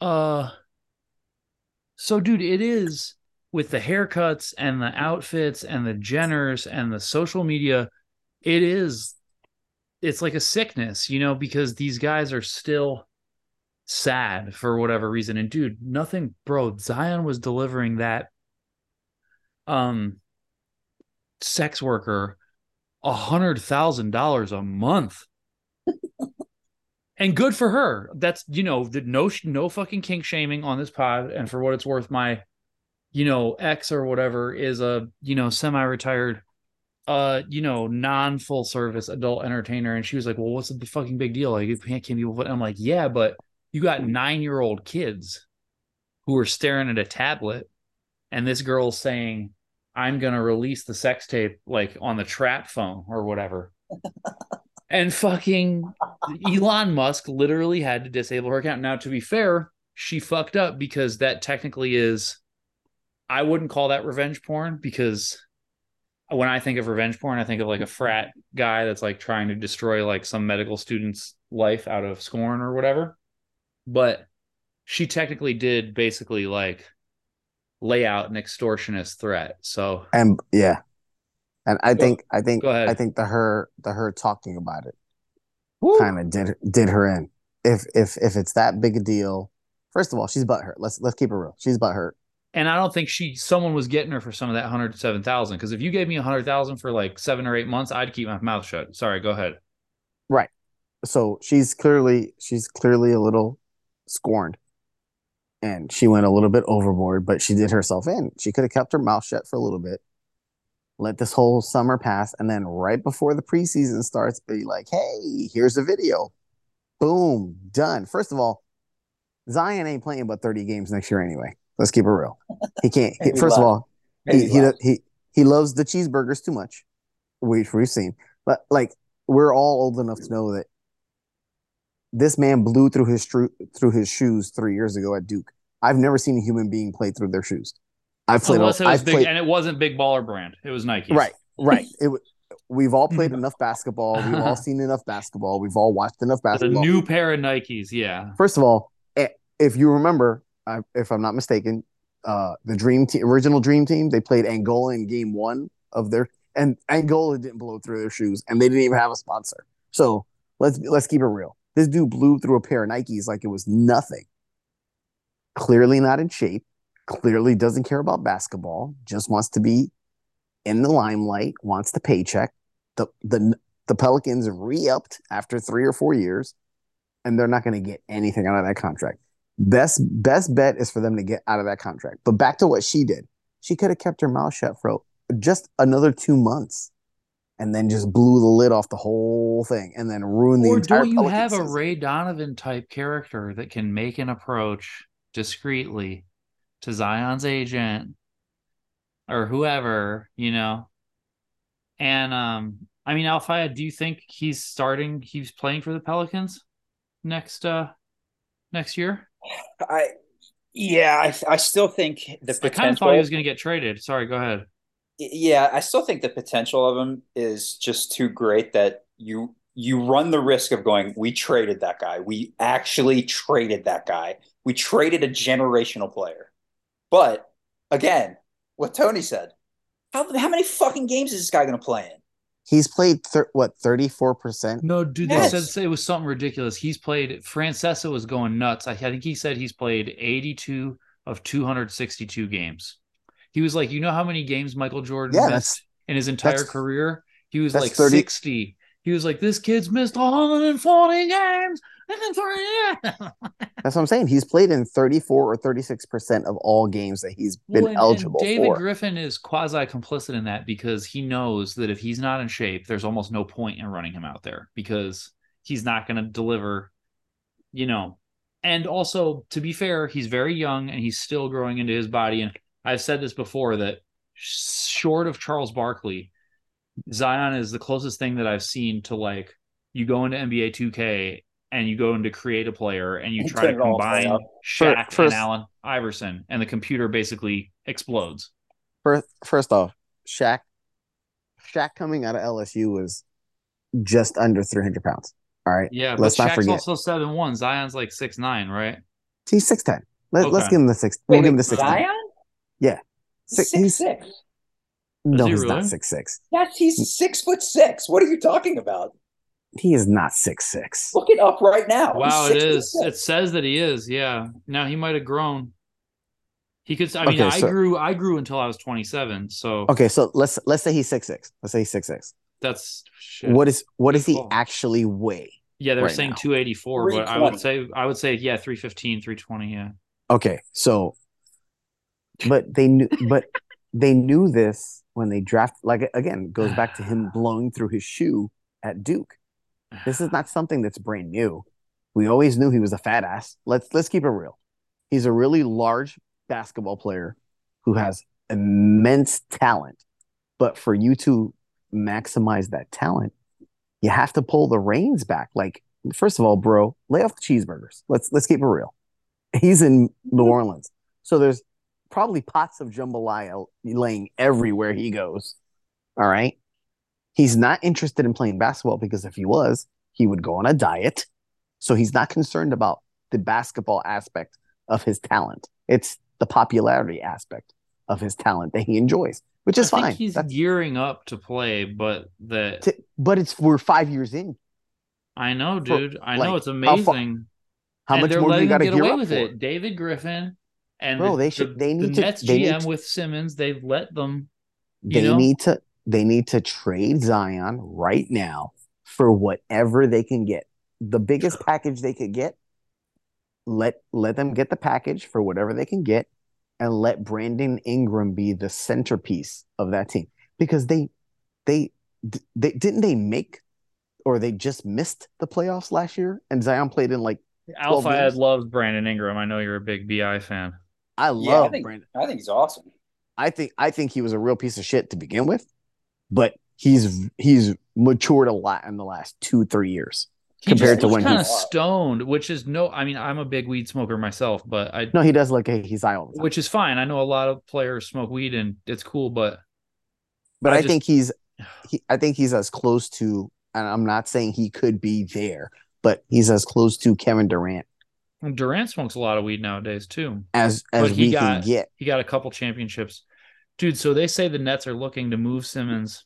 Uh so dude, it is with the haircuts and the outfits and the Jenners and the social media, it is it's like a sickness, you know, because these guys are still sad for whatever reason. And dude, nothing, bro. Zion was delivering that um sex worker a hundred thousand dollars a month. and good for her. That's you know, the no no fucking kink shaming on this pod. And for what it's worth, my you know, ex or whatever is a, you know, semi-retired uh, you know, non full service adult entertainer. And she was like, Well, what's the fucking big deal? Like, you can't people. But I'm like, Yeah, but you got nine year old kids who are staring at a tablet, and this girl's saying, I'm going to release the sex tape like on the trap phone or whatever. and fucking Elon Musk literally had to disable her account. Now, to be fair, she fucked up because that technically is, I wouldn't call that revenge porn because when I think of revenge porn, I think of like a frat guy that's like trying to destroy like some medical student's life out of scorn or whatever. But she technically did basically like lay out an extortionist threat. So and yeah, and I think I think I think the her the her talking about it kind of did did her in. If if if it's that big a deal, first of all, she's butthurt. Let's let's keep it real. She's butthurt and I don't think she someone was getting her for some of that hundred seven thousand. Because if you gave me a hundred thousand for like seven or eight months, I'd keep my mouth shut. Sorry, go ahead. Right. So she's clearly she's clearly a little scorned, and she went a little bit overboard, but she did herself in. She could have kept her mouth shut for a little bit, let this whole summer pass, and then right before the preseason starts, be like, "Hey, here's a video." Boom, done. First of all, Zion ain't playing but thirty games next year anyway. Let's keep it real. He can't. He, first of all, he, he, he he loves the cheeseburgers too much, which we've seen. But like, we're all old enough to know that this man blew through his through his shoes three years ago at Duke. I've never seen a human being play through their shoes. I've played. Unless it was I've big, played, and it wasn't big baller brand. It was Nike. Right, right. It. We've all played enough basketball. We've all seen enough basketball. We've all watched enough basketball. The new pair of Nikes, yeah. First of all, eh, if you remember, if I'm not mistaken, uh, the dream team, original dream team, they played Angola in game one of their, and Angola didn't blow through their shoes, and they didn't even have a sponsor. So let's let's keep it real. This dude blew through a pair of Nikes like it was nothing. Clearly not in shape. Clearly doesn't care about basketball. Just wants to be in the limelight. Wants the paycheck. The the the Pelicans re-upped after three or four years, and they're not going to get anything out of that contract. Best best bet is for them to get out of that contract. But back to what she did. She could have kept her mouth shut for just another two months and then just blew the lid off the whole thing and then ruined the or entire. Or do you have season. a Ray Donovan type character that can make an approach discreetly to Zion's agent or whoever, you know? And um, I mean, Alfaya, do you think he's starting? He's playing for the Pelicans next uh next year? I yeah, I, I still think the potential. I kind of thought he was going to get traded. Sorry, go ahead. Yeah, I still think the potential of him is just too great that you you run the risk of going. We traded that guy. We actually traded that guy. We traded a generational player. But again, what Tony said, how how many fucking games is this guy going to play in? He's played thir- what thirty four percent. No, dude, yes. they said it was something ridiculous. He's played. Francesa was going nuts. I, I think he said he's played eighty two of two hundred sixty two games. He was like, you know how many games Michael Jordan yeah, missed in his entire career? He was like 30. sixty. He was like, this kid's missed one hundred and forty games. That's what I'm saying. He's played in 34 or 36 percent of all games that he's been well, and, eligible and David for. Griffin is quasi complicit in that because he knows that if he's not in shape, there's almost no point in running him out there because he's not going to deliver, you know. And also, to be fair, he's very young and he's still growing into his body. And I've said this before that short of Charles Barkley, Zion is the closest thing that I've seen to like you go into NBA 2K and you go into create a player and you try to combine Shaq first, and Allen Iverson, and the computer basically explodes. First, first off, Shaq, Shaq coming out of LSU was just under three hundred pounds. All right, yeah, let's but not Shaq's forget. also seven one. Zion's like six nine, right? He's six ten. Let, Let's Okay. give him the six. Wait, we'll give him the six ten. Zion? Six, Six he's, six. No, he he's really? not six six. Yes, he's six foot six. What are you talking about? He is not six six. Look it up right now. Wow, He's it six foot is. six. It says that he is. Yeah. Now he might have grown. He could. I mean, Okay, I so- grew. I grew until I was 27. So Okay, so let's let's say he's six six. Let's say he's six six. that's shit. What is what does he Cool. actually weigh? Yeah, they're right saying now? 284, but I would say I would say yeah, 315, 320. Yeah. Okay, so but they knew but they knew this when they draft like again goes back to him blowing through his shoe at Duke. This is not something that's brand new. We always knew he was a fat ass. Let's let's keep it real. He's a really large basketball player who has immense talent. But for you to maximize that talent, you have to pull the reins back. Like, first of all, bro, lay off the cheeseburgers. Let's let's keep it real. He's in New Orleans. So there's probably pots of jambalaya laying everywhere he goes. All right. He's not interested in playing basketball because if he was, he would go on a diet. So he's not concerned about the basketball aspect of his talent. It's the popularity aspect of his talent that he enjoys, which is I think fine. he's That's- gearing up to play, but that but it's we're five years in. I know, for- dude. I know like, it's how amazing. far- How much more do you got to get away with for? it. David Griffin and Bro, the, they should- they need the to- Nets they need GM to- with Simmons. They've let them. They know? need to they need to trade Zion right now for whatever they can get. The biggest package they could get. Let let them get the package for whatever they can get, and let Brandon Ingram be the centerpiece of that team because they they they didn't they make or they just missed the playoffs last year and Zion played in like 12 Alpha games? loves Brandon Ingram. I know you're a big BI fan. I Yeah, I love think Brandon. I think he's awesome. I think I think he was a real piece of shit to begin with, but he's he's matured a lot in the last two three years. He Compared just to looks when kind of stoned, which is no. I mean, I'm a big weed smoker myself, but I, No, he does look like he's high all the time. which is fine. I know a lot of players smoke weed and it's cool, but but I I, just- think he's he, I think he's as close to, and I'm not saying he could be there, but he's as close to Kevin Durant Durant smokes a lot of weed nowadays too. as as But he we got- can get. He got a couple championships, dude. So they say the Nets are looking to move Simmons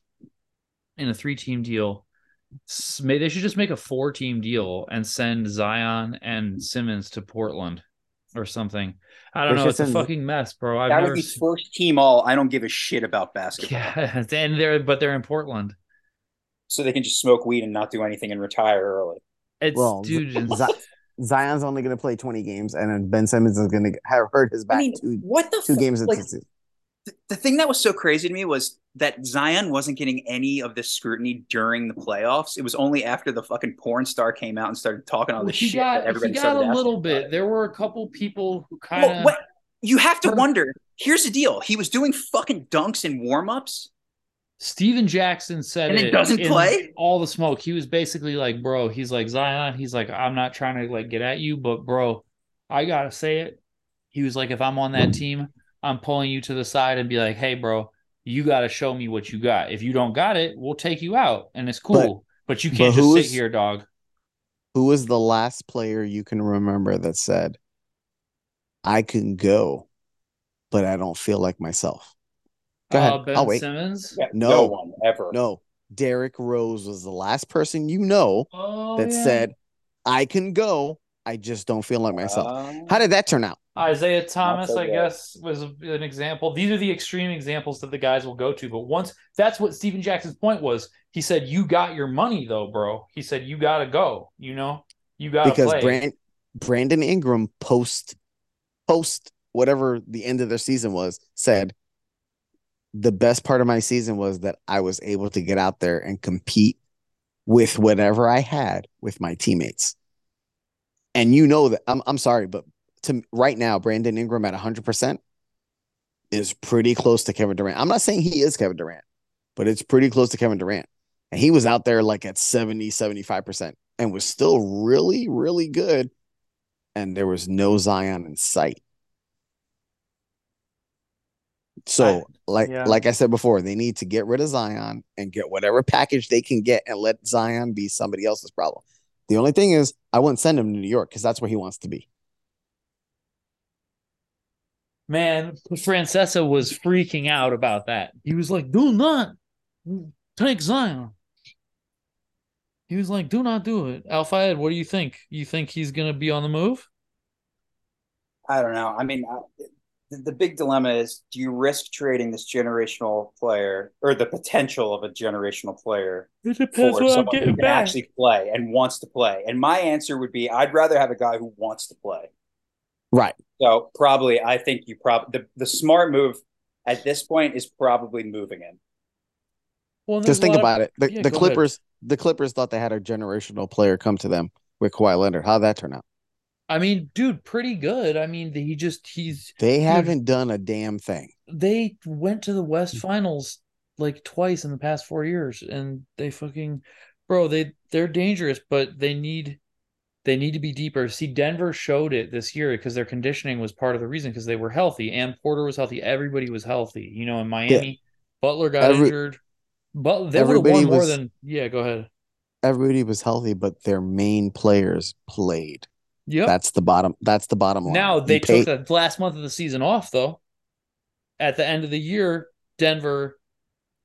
in a three-team deal. S- May they should just make a four-team deal and send Zion and Simmons to Portland or something. I don't They know. It's a fucking mess, bro. I've that never would be seen. first team all. I don't give a shit about basketball. Yeah, and they're but they're in Portland. So they can just smoke weed and not do anything and retire early. It's Well, dude. Z- Zion's only going to play 20 games, and then Ben Simmons is going to have hurt his back I mean, two what the two fu- games into like, the the thing that was so crazy to me was that Zion wasn't getting any of this scrutiny during the playoffs. It was only after the fucking porn star came out and started talking all Well, this he shit. got that he everybody got a little bit. it. There were a couple people who kind of what you have to wonder. Here's the deal: he was doing fucking dunks and warm ups. Stephen Jackson said And it it doesn't in play? all the smoke. He was basically like, bro, he's like Zion. He's like, I'm not trying to like get at you, but bro, I gotta say it. He was like, if I'm on that team, I'm pulling you to the side and be like, hey, bro, you gotta show me what you got. If you don't got it, we'll take you out, and it's cool. But, you can't just sit who's- here, dog. Who was the last player you can remember that said, "I can go, but I don't feel like myself"? Go ahead. Uh, ben I'll wait. Simmons. Yeah, No. no one ever. No, Derrick Rose was the last person you know Oh, that yeah. said, "I can go, I just don't feel like myself." Uh, How did that turn out? Isaiah Thomas, so I good. guess, was an example. These are the extreme examples that the guys will go to. But once that's what Stephen Jackson's point was. He said, You got your money though, bro. He said, You gotta go, you know, you gotta Because play. Brand, Brandon Ingram post post whatever the end of their season was said the best part of my season was that I was able to get out there and compete with whatever I had with my teammates. And you know that I'm I'm sorry, but to right now, Brandon Ingram at 100% is pretty close to Kevin Durant. I'm not saying he is Kevin Durant, but it's pretty close to Kevin Durant. And he was out there like at 70, 75% and was still really, really good. And there was no Zion in sight. So, I- like yeah. like I said before, they need to get rid of Zion and get whatever package they can get and let Zion be somebody else's problem. The only thing is, I wouldn't send him to New York because that's where he wants to be. Man, Francesa was freaking out about that. He was like, "Do not take Zion." He was like, "Do not do it." Alfayed, what do you think? You think he's gonna be on the move? I don't know. I mean, I, the, the big dilemma is: do you risk trading this generational player or the potential of a generational player It depends for someone who can back. actually play and wants to play? And my answer would be: I'd rather have a guy who wants to play. Right. So probably, I think you probably the, the smart move at this point is probably moving him. Well, and Just think lot of- about it. The, yeah, the go ahead. Clippers, the Clippers thought they had a generational player come to them with Kawhi Leonard. How'd that turn out? I mean, dude, pretty good. I mean, he just he's They haven't done a damn thing. they went to the Mm. West Finals like twice in the past four years, and they fucking, bro, they they're dangerous, but they need they need to be deeper. See, Denver showed it this year because their conditioning was part of the reason because they were healthy and Porter was healthy. Everybody was healthy. You know, in Miami, Butler got Every- injured, but they would have everybody won more was- than yeah. Go ahead. Everybody was healthy, but their main players played. Yep. That's the bottom. That's the bottom line. Now they pay- took the last month of the season off though. At the end of the year, Denver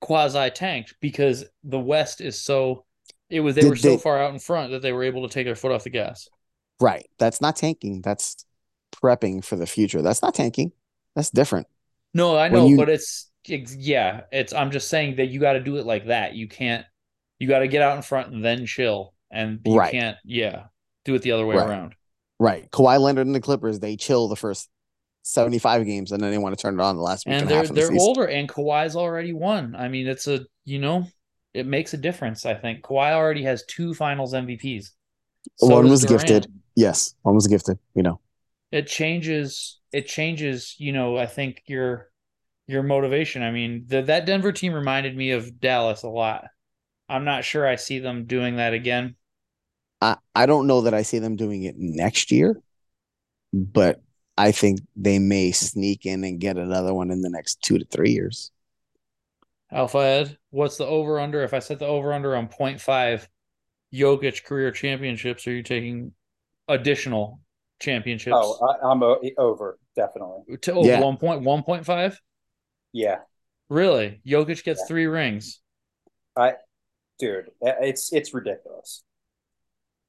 quasi tanked because the West is so it was they Did were so they- far out in front that they were able to take their foot off the gas. right. That's not tanking. That's prepping for the future. That's not tanking. That's different. No, I know, you- but it's, it's yeah, it's I'm just saying that you got to do it like that. You can't you got to get out in front and then chill and you Right. can't yeah, do it the other way Right. around. Right. Kawhi Leonard and the Clippers, they chill the first 75 games and then they want to turn it on the last week and, and they're they're season. older and Kawhi's already won. I mean, it's a you know, it makes a difference. I think Kawhi already has two Finals MVPs. One was Durant. gifted. Yes. One was gifted. You know. It changes. It changes. You know, I think your your motivation. I mean, the, that Denver team reminded me of Dallas a lot. I'm not sure I see them doing that again. I, I don't know that I see them doing it next year, but I think they may sneak in and get another one in the next two to three years. Alpha Ed, what's the over under? If I set the over under on 0.5 Jokic career championships, are you taking additional championships Oh, I, I'm o- over definitely. to oh, Yeah. 1.1.5? Yeah, Really? Jokic gets Yeah. three rings. I dude, it's it's ridiculous.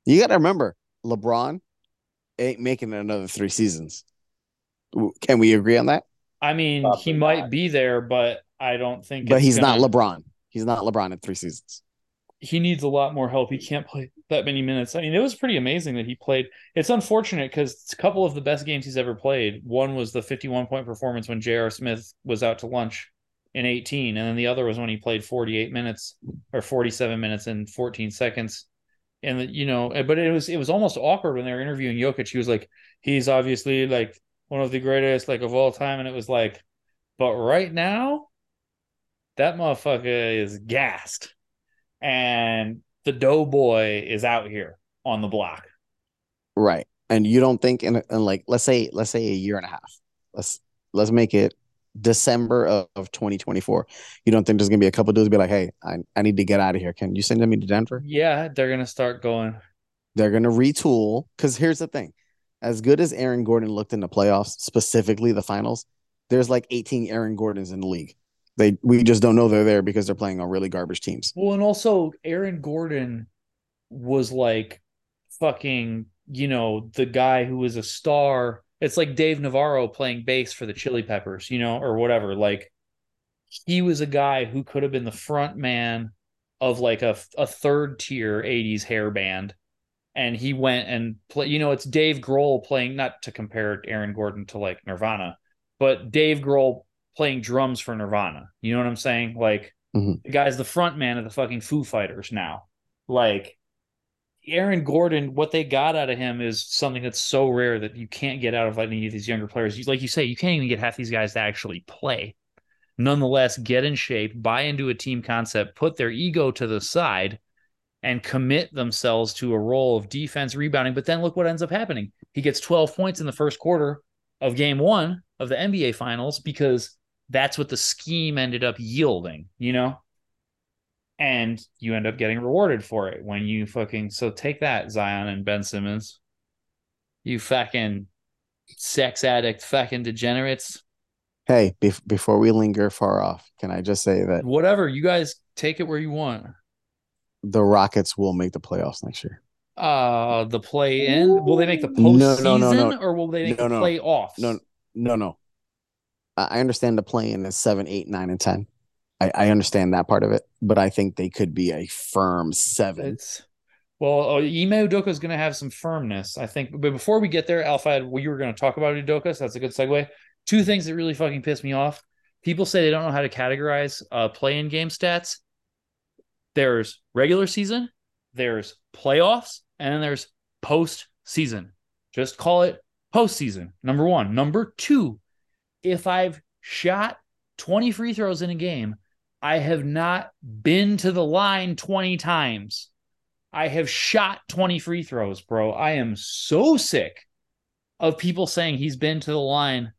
You got to remember, LeBron ain't making another three seasons. Can we agree on that? I mean, Probably he might not. be there, but I don't think. But it's he's gonna- not LeBron. He's not LeBron in three seasons. he needs a lot more help. He can't play that many minutes. I mean, it was pretty amazing that he played. It's unfortunate because it's a couple of the best games he's ever played. One was the 51 point performance when J.R. Smith was out to lunch in 18, and then the other was when he played 48 minutes or 47 minutes and 14 seconds. And you know, eh, but it was it was almost awkward when they were interviewing Jokic. He was like, he's obviously like one of the greatest like of all time, and it was like, but right now, that motherfucker is gassed and the doughboy is out here on the block. Right. And you don't think in, in like let's say let's say a year and a half. Let's let's make it December of, of 2024. You don't think there's gonna be a couple dudes be like, hey, I, I need to get out of here. Can you send me to Denver? Yeah, they're gonna start going. They're gonna retool. Because here's the thing. As good as Aaron Gordon looked in the playoffs, specifically the finals, there's like 18 Aaron Gordons in the league. They we just don't know they're there because they're playing on really garbage teams. Well, and also Aaron Gordon was like fucking, you know, the guy who was a star. It's like Dave Navarro playing bass for the Chili Peppers, you know, or whatever. Like he was a guy who could have been the front man of like a, a third tier 80s hair band. And he went and play, you know, it's Dave Grohl playing, not to compare Aaron Gordon to like Nirvana, but Dave Grohl playing drums for Nirvana. You know what I'm saying? Like Mhm. the guy's the front man of the fucking Foo Fighters now. Like Aaron Gordon, what they got out of him is something that's so rare that you can't get out of any of these younger players. Like you say, you can't even get half these guys to actually play. Nonetheless, get in shape, buy into a team concept, put their ego to the side, and commit themselves to a role of defense rebounding. But then look what ends up happening. He gets 12 points in the first quarter of game one of the NBA finals because that's what the scheme ended up yielding, you know? And you end up getting rewarded for it when you fucking so take that, Zion and Ben Simmons. You fucking sex addict fucking degenerates. Hey, bef- before we linger far off, can I just say that Whatever, you guys take it where you want. the Rockets will make the playoffs next year? Uh the play in. Will they make the No, postseason no, no, no. or will they make No, the no. playoffs? No, no, no. I understand the play-in is seven, eight, nine, and ten. I, I understand that part of it, but I think they could be a firm seven. It's well, uh, Ime Udoka is going to have some firmness, I think. But before we get there, Alpha, well, you were going to talk about Udoka, so that's a good segue. Two things that really fucking piss me off. People say they don't know how to categorize uh, play-in game stats. There's regular season, there's playoffs, and then there's postseason. Just call it postseason. Number one. Number two, if I've shot 20 free throws in a game, I have not been to the line 20 times. I have shot 20 free throws, bro. I am so sick of people saying he's been to the line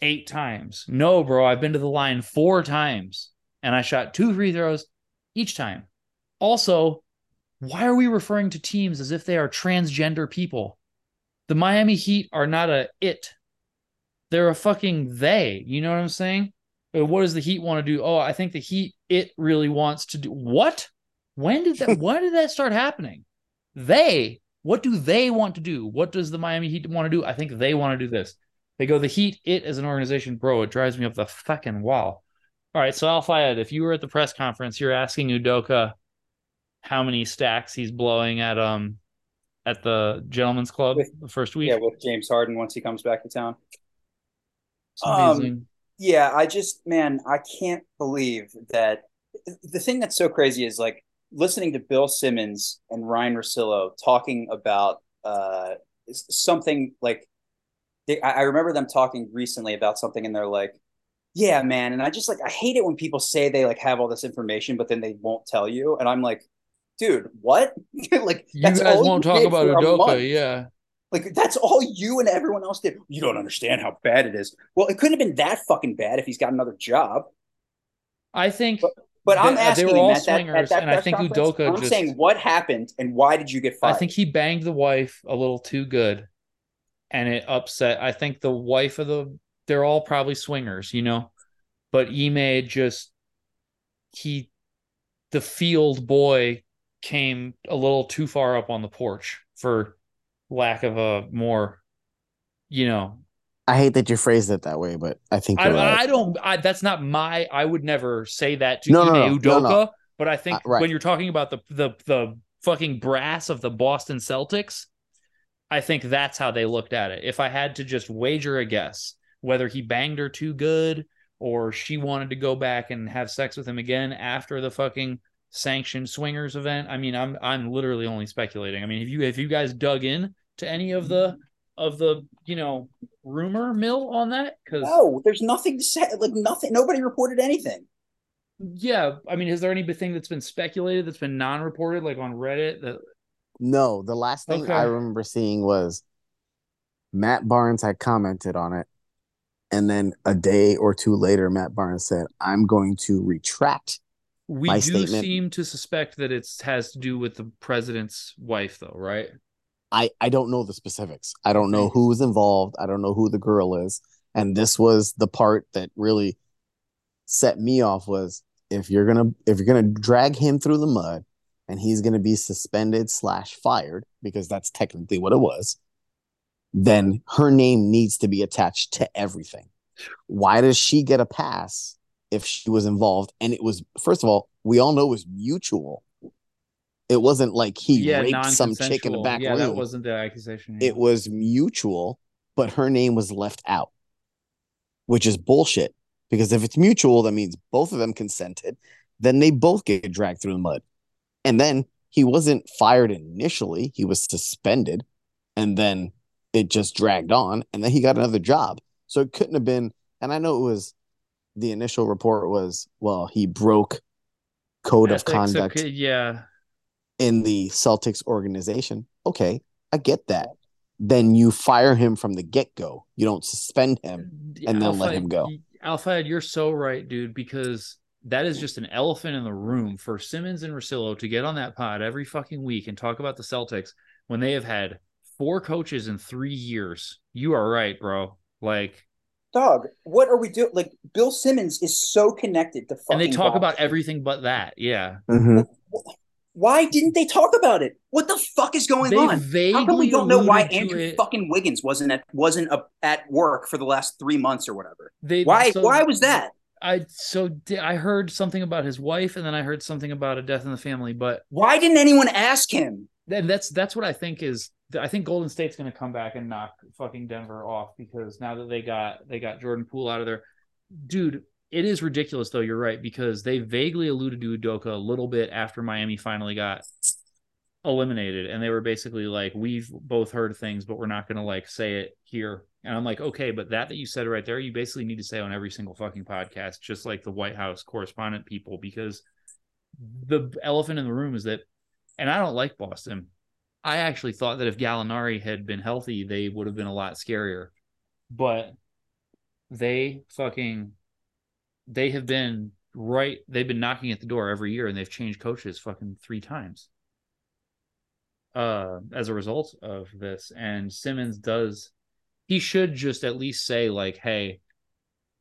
eight times. No, bro, I've been to the line four times and I shot two free throws each time. Also, why are we referring to teams as if they are transgender people? The Miami Heat are not a it. They're a fucking they. You know what I'm saying? What does the Heat want to do? Oh, I think the Heat it really wants to do what? When did that when did that start happening? They, what do they want to do? What does the Miami Heat want to do? I think they want to do this. They go the Heat, it as an organization, bro, it drives me up the fucking wall. All right, so Al Fayed, if you were at the press conference, you're asking Udoka how many stacks he's blowing at um at the gentleman's club With- the first week. Yeah, with James Harden once he comes back to town. It's Um, amazing. Yeah, I just man, I can't believe that. The thing that's so crazy is like listening to Bill Simmons and Ryen Russillo talking about uh something like they, I remember them talking recently about something and they're like, "Yeah, man," and I just like I hate it when people say they like have all this information but then they won't tell you, and I'm like, "Dude, what?" like you guys won't talk about for a month. Udoka, yeah. Like that's all you and everyone else did. You don't understand how bad it is. Well, it couldn't have been that fucking bad if he's got another job. I think But I'm They- uh, they asking were him all that, swingers, at that and I think Udoka I'm just- saying what happened and why did you get fired? I think he banged the wife a little too good and it upset. I think the wife of the they're all probably swingers, you know. But Ime just he the field boy came a little too far up on the porch for lack of a more you know I hate that you phrased it that way, but I think I, right. I don't I that's not my I would never say that to No, Ime no, no, Udoka, no. but I think Uh, right. when you're talking about the the the fucking brass of the Boston Celtics, I think that's how they looked at it. If I had to just wager a guess whether he banged her too good or she wanted to go back and have sex with him again after the fucking sanctioned swingers event, I mean, I'm I'm literally only speculating. I mean, if you if you guys dug in to any of the of the you know rumor mill on that because no, there's nothing to say. Like nothing. Nobody reported anything. Yeah, I mean, is there anything that's been speculated that's been non-reported, like on Reddit? That No, the last thing Okay. I remember seeing was Matt Barnes had commented on it. And then a day or two later, Matt Barnes said, I'm going to retract. we My do statement- seem to suspect that it has to do with the president's wife, though, right? I, I don't know the specifics. I don't know who was involved. I don't know who the girl is. And this was the part that really set me off was if you're gonna if you're gonna drag him through the mud and he's gonna be suspended slash fired, because that's technically what it was, then her name needs to be attached to everything. Why does she get a pass if she was involved? And it was first of all, we all know it was mutual. It wasn't like he yeah, raped some chick in the back Yeah, room that wasn't the accusation. it was mutual, but her name was left out, which is bullshit. Because if it's mutual, that means both of them consented. Then they both get dragged through the mud. And then he wasn't fired initially, he was suspended. And then it just dragged on. And then he got another job. So it couldn't have been. And I know it was the initial report was, well, he broke code of conduct okay, yeah, in the Celtics organization. Okay, I get that. Then you fire him from the get go. You don't suspend him. and then let him go. Alfred, you're so right, dude, because that is just an elephant in the room for Simmons and Russillo to get on that pod every fucking week and talk about the Celtics when they have had four coaches in three years. You are right, bro. Like, Dog, what are we doing? Like Bill Simmons is so connected to fucking. and they talk about everything but that. Yeah. Mhm. Why didn't they talk about it? What the fuck is going They on? How come we don't know why Andrew it. fucking Wiggins wasn't at wasn't a, at work for the last three months or whatever? They Why? so- why was that? I so di- I heard something about his wife, and then I heard something about a death in the family. But Why didn't anyone ask him? then that's that's what I think is. I think Golden State's going to come back and knock fucking Denver off because now that they got they got Jordan Poole out of there, dude. It is ridiculous though. You're right because they vaguely alluded to Udoka a little bit after Miami finally got eliminated, and they were basically like, "We've both heard things, but we're not going to like say it here." And I'm like, "Okay, but that that you said right there, you basically need to say on every single fucking podcast, just like the White House correspondent people, because the elephant in the room is that, and I don't like Boston. I actually thought that if Gallinari had been healthy, they would have been a lot scarier. But they fucking they have been right they've been knocking at the door every year and they've changed coaches fucking three times. Uh as a result of this. And Simmons does he should just at least say, like, hey,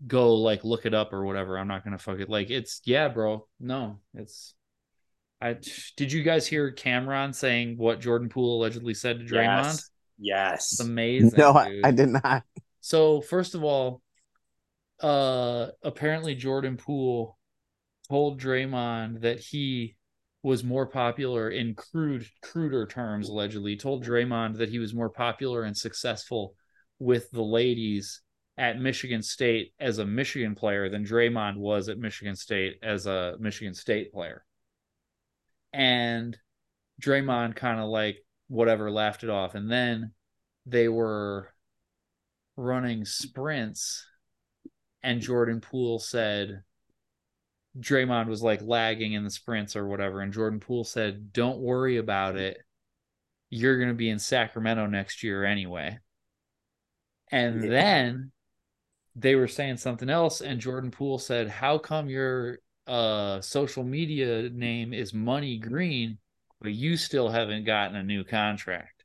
go like look it up or whatever. I'm not gonna fuck it. Like it's yeah, bro. No, it's I did you guys hear Cameron saying what Jordan Poole allegedly said to Draymond? Yes. Yes. It's amazing. No, I. I did not. So first of all, uh apparently Jordan Poole told Draymond that he was more popular in crude cruder terms allegedly told Draymond that he was more popular and successful with the ladies at Michigan State as a Michigan player than Draymond was at Michigan State as a Michigan State player. And Draymond kind of like whatever laughed it off and then they were running sprints and Jordan Poole said Draymond was like lagging in the sprints or whatever and Jordan Poole said don't worry about it. You're going to be in Sacramento next year anyway. And Yeah. then they were saying something else and Jordan Poole said how come your uh social media name is Money Green but you still haven't gotten a new contract?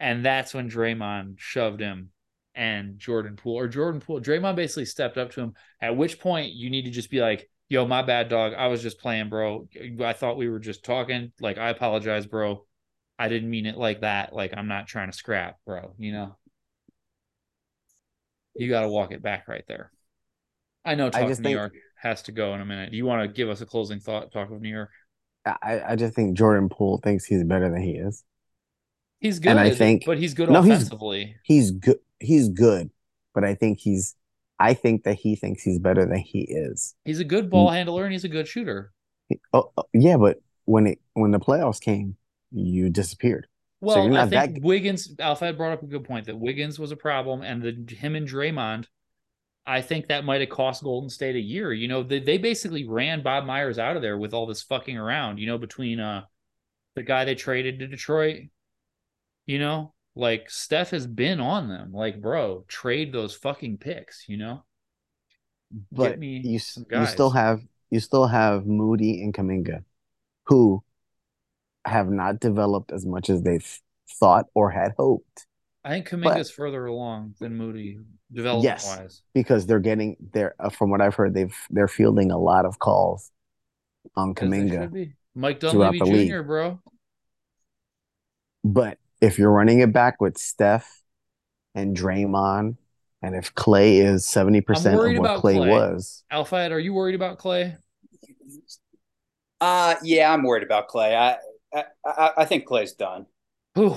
And that's when Draymond shoved him and Jordan Poole or Jordan Poole. Draymond basically stepped up to him. At which point you need to just be like, "Yo, my bad, dog. I was just playing, bro. I thought we were just talking. Like, I apologize, bro. I didn't mean it like that. Like, I'm not trying to scrap, bro. You know, you got to walk it back right there. I know. Talk just of New think- York has to go in a minute. Do you want to give us a closing thought? Talk of New York. I, I just think Jordan Poole thinks he's better than he is. He's good, And I think- but he's good No, he's- He's good. He's good, but I think he's. I think that he thinks he's better than he is. He's a good ball handler and he's a good shooter. Oh, oh, yeah, but when it when the playoffs came, you disappeared. Well, you're I think that- Wiggins, had brought up a good point that Wiggins was a problem, and the him and Draymond, I think that might have cost Golden State a year. You know, they, they basically ran Bob Myers out of there with all this fucking around. You know, between uh the guy they traded to Detroit, you know, like Steph has been on them. Like, bro, trade those fucking picks. You know, But me you you still have you still have Moody and Kuminga, who have not developed as much as they thought or had hoped I think Kuminga's further along than Moody development Yes. wise. because they're getting they're uh, from what I've heard they've they're fielding a lot of calls on Kuminga. Mike Dunleavy Jr., league. bro. But if you're running it back with Steph and Draymond, and if Klay is seventy percent of worried what about Klay, Klay. was, Alfred, are you worried about Klay? Uh yeah, I'm worried about Klay. I I I, I think Klay's done. Ooh.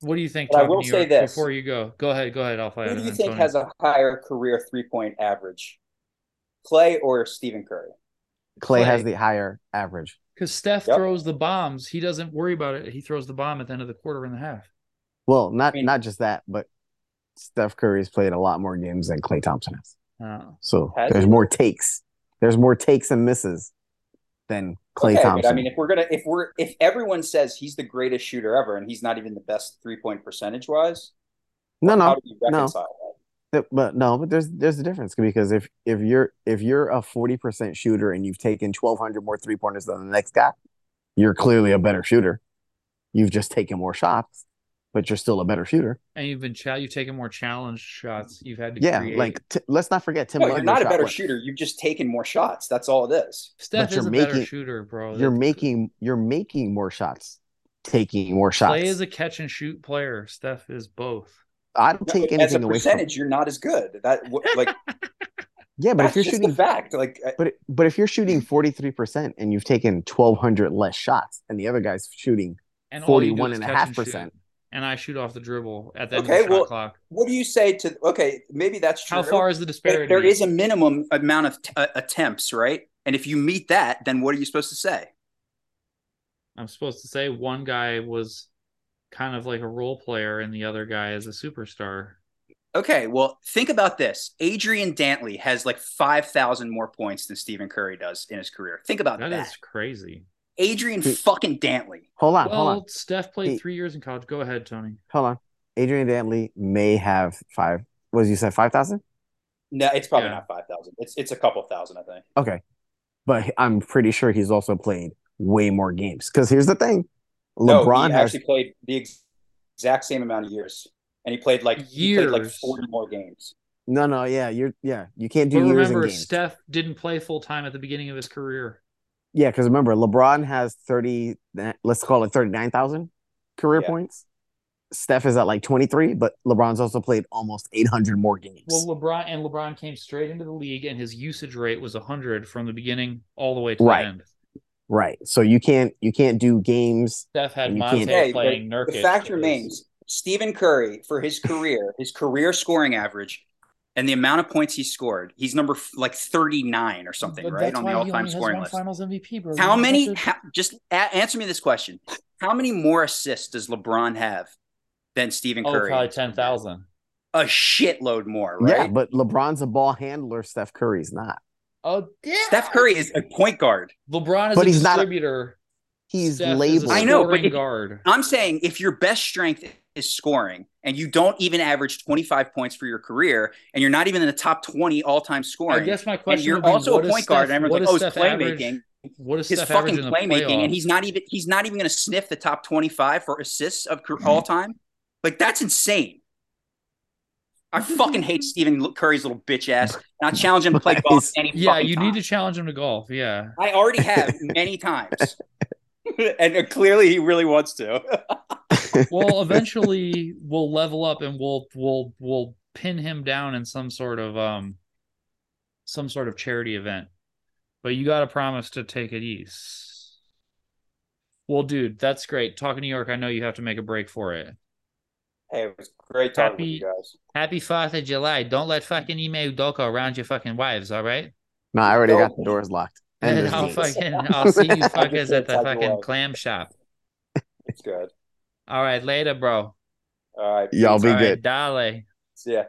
What do you think? But I will say York, this. before you go. Go ahead, go ahead, Alfred. Who do you think Tony. has a higher career three point average? Klay or Stephen Curry? Klay, has the higher average. Because Steph Yep. throws the bombs. He doesn't worry about it. He throws the bomb at the end of the quarter and a half. Well, not I mean- not just that, but Steph Curry's played a lot more games than Klay Thompson has. Oh. So Has there's he? more takes. There's more takes and misses than Klay okay, Thompson. but I mean, if we're gonna, if we're, if everyone says he's the greatest shooter ever, and he's not even the best three point percentage wise, no, how no, do you reconcile th- but no, but there's there's a difference because if if you're if you're a forty percent shooter and you've taken twelve hundred more three pointers than the next guy, you're clearly a better shooter. You've just taken more shots. but you're still a better shooter. And you've been cha- you've taken more challenge shots. You've had to Yeah, create. like t- let's not forget Tim. No, you're not a better what? shooter. You've just taken more shots. That's all it is. Steph but you're is a better making- shooter, bro. You're That- making you're making more shots, taking more shots. Klay is a catch and shoot player. Steph is both. I don't No, take As a anything away from. percentage, you're not as good. That w- like Yeah, but if you're shooting the fact. Like But but if you're shooting forty three percent and you've taken twelve hundred less shots, and the other guy's shooting, And 41 and a half and percent, And I shoot off the dribble at that Okay, of the shot well, clock. what do you say to? Okay, maybe that's true. How far is the disparity? there is a minimum amount of t- uh, attempts, right? And if you meet that, then what are you supposed to say? I'm supposed to say one guy was kind of like a role player and the other guy is a superstar. Okay, well, think about this. Adrian Dantley has like 5,000 more points than Stephen Curry does in his career. Think about that. That is crazy. Adrian He- fucking Dantley. hold on, hold on, Well, Steph played He- three years in college. Go ahead, Tony. hold on. Adrian Dantley may have five. What did you say? Five thousand? No, it's probably Yeah. not 5,000. It's it's a couple thousand, I think. Okay, but I'm pretty sure he's also played way more games. Because here's the thing, no, LeBron he has actually played the ex- exact same amount of years. And he played like he played like 40 more games. no, no, yeah, you're yeah, you can't do But years remember, in games. Steph didn't play full time at the beginning of his career. Yeah, because remember, LeBron has thirty. Let's call it thirty nine thousand career Yeah. points. Steph is at like twenty three, but LeBron's also played almost eight hundred more games. Well, LeBron and LeBron came straight into the league, and his usage rate was 100 from the beginning all the way to Right. the end. Right, so you can't you can't do games. Steph had And you Monte can't- playing but Nurkic. the fact that remains Stephen Curry, for his career, his career scoring average, and the amount of points he scored, he's number like 39 or something, But right? On the all time scoring list. Finals MVP, bro. How don't many? have How, just a- answer me this question: How many more assists does LeBron have than Stephen Oh, Curry? probably 10,000. A shitload more, right? Yeah, but LeBron's a ball handler. Steph Curry's not. Oh, yeah. Steph Curry is a point guard. LeBron is But a he's not a- distributor. He's Steph labeled. I know, but if- guard. I'm saying if your best strength is scoring and you don't even average 25 points for your career and you're not even in the top 20 all time I scoring, guess my and question you're would be, also what a does point guard, Steph- and what everyone's like, oh, his Steph average- playmaking, What does his Steph fucking playmaking, and he's not even he's not even going to sniff the top 25 for assists of all mm-hmm. time. Like that's insane. I fucking hate Stephen Curry's little bitch ass, and I challenge him to play golf any Yeah, you time. need to challenge him to golf. Yeah. I already have many times, and uh, clearly he really wants to. Well, eventually we'll level up and we'll we'll we'll pin him down in some sort of um some sort of charity event. But you got to promise to take it easy. Well, dude, that's great. Talking New York, I know you have to make a break for it. Hey, it was great talking Happy- with you guys. Happy Fourth of July. Don't let fucking Ime Udoka around your fucking wives, all right? no, I already got the doors locked. And And I'll fucking I'll see you fuckers at the fucking away. clam shop. It's good. All right, later, bro. All right. Y'all be All right, good. Dale. See ya.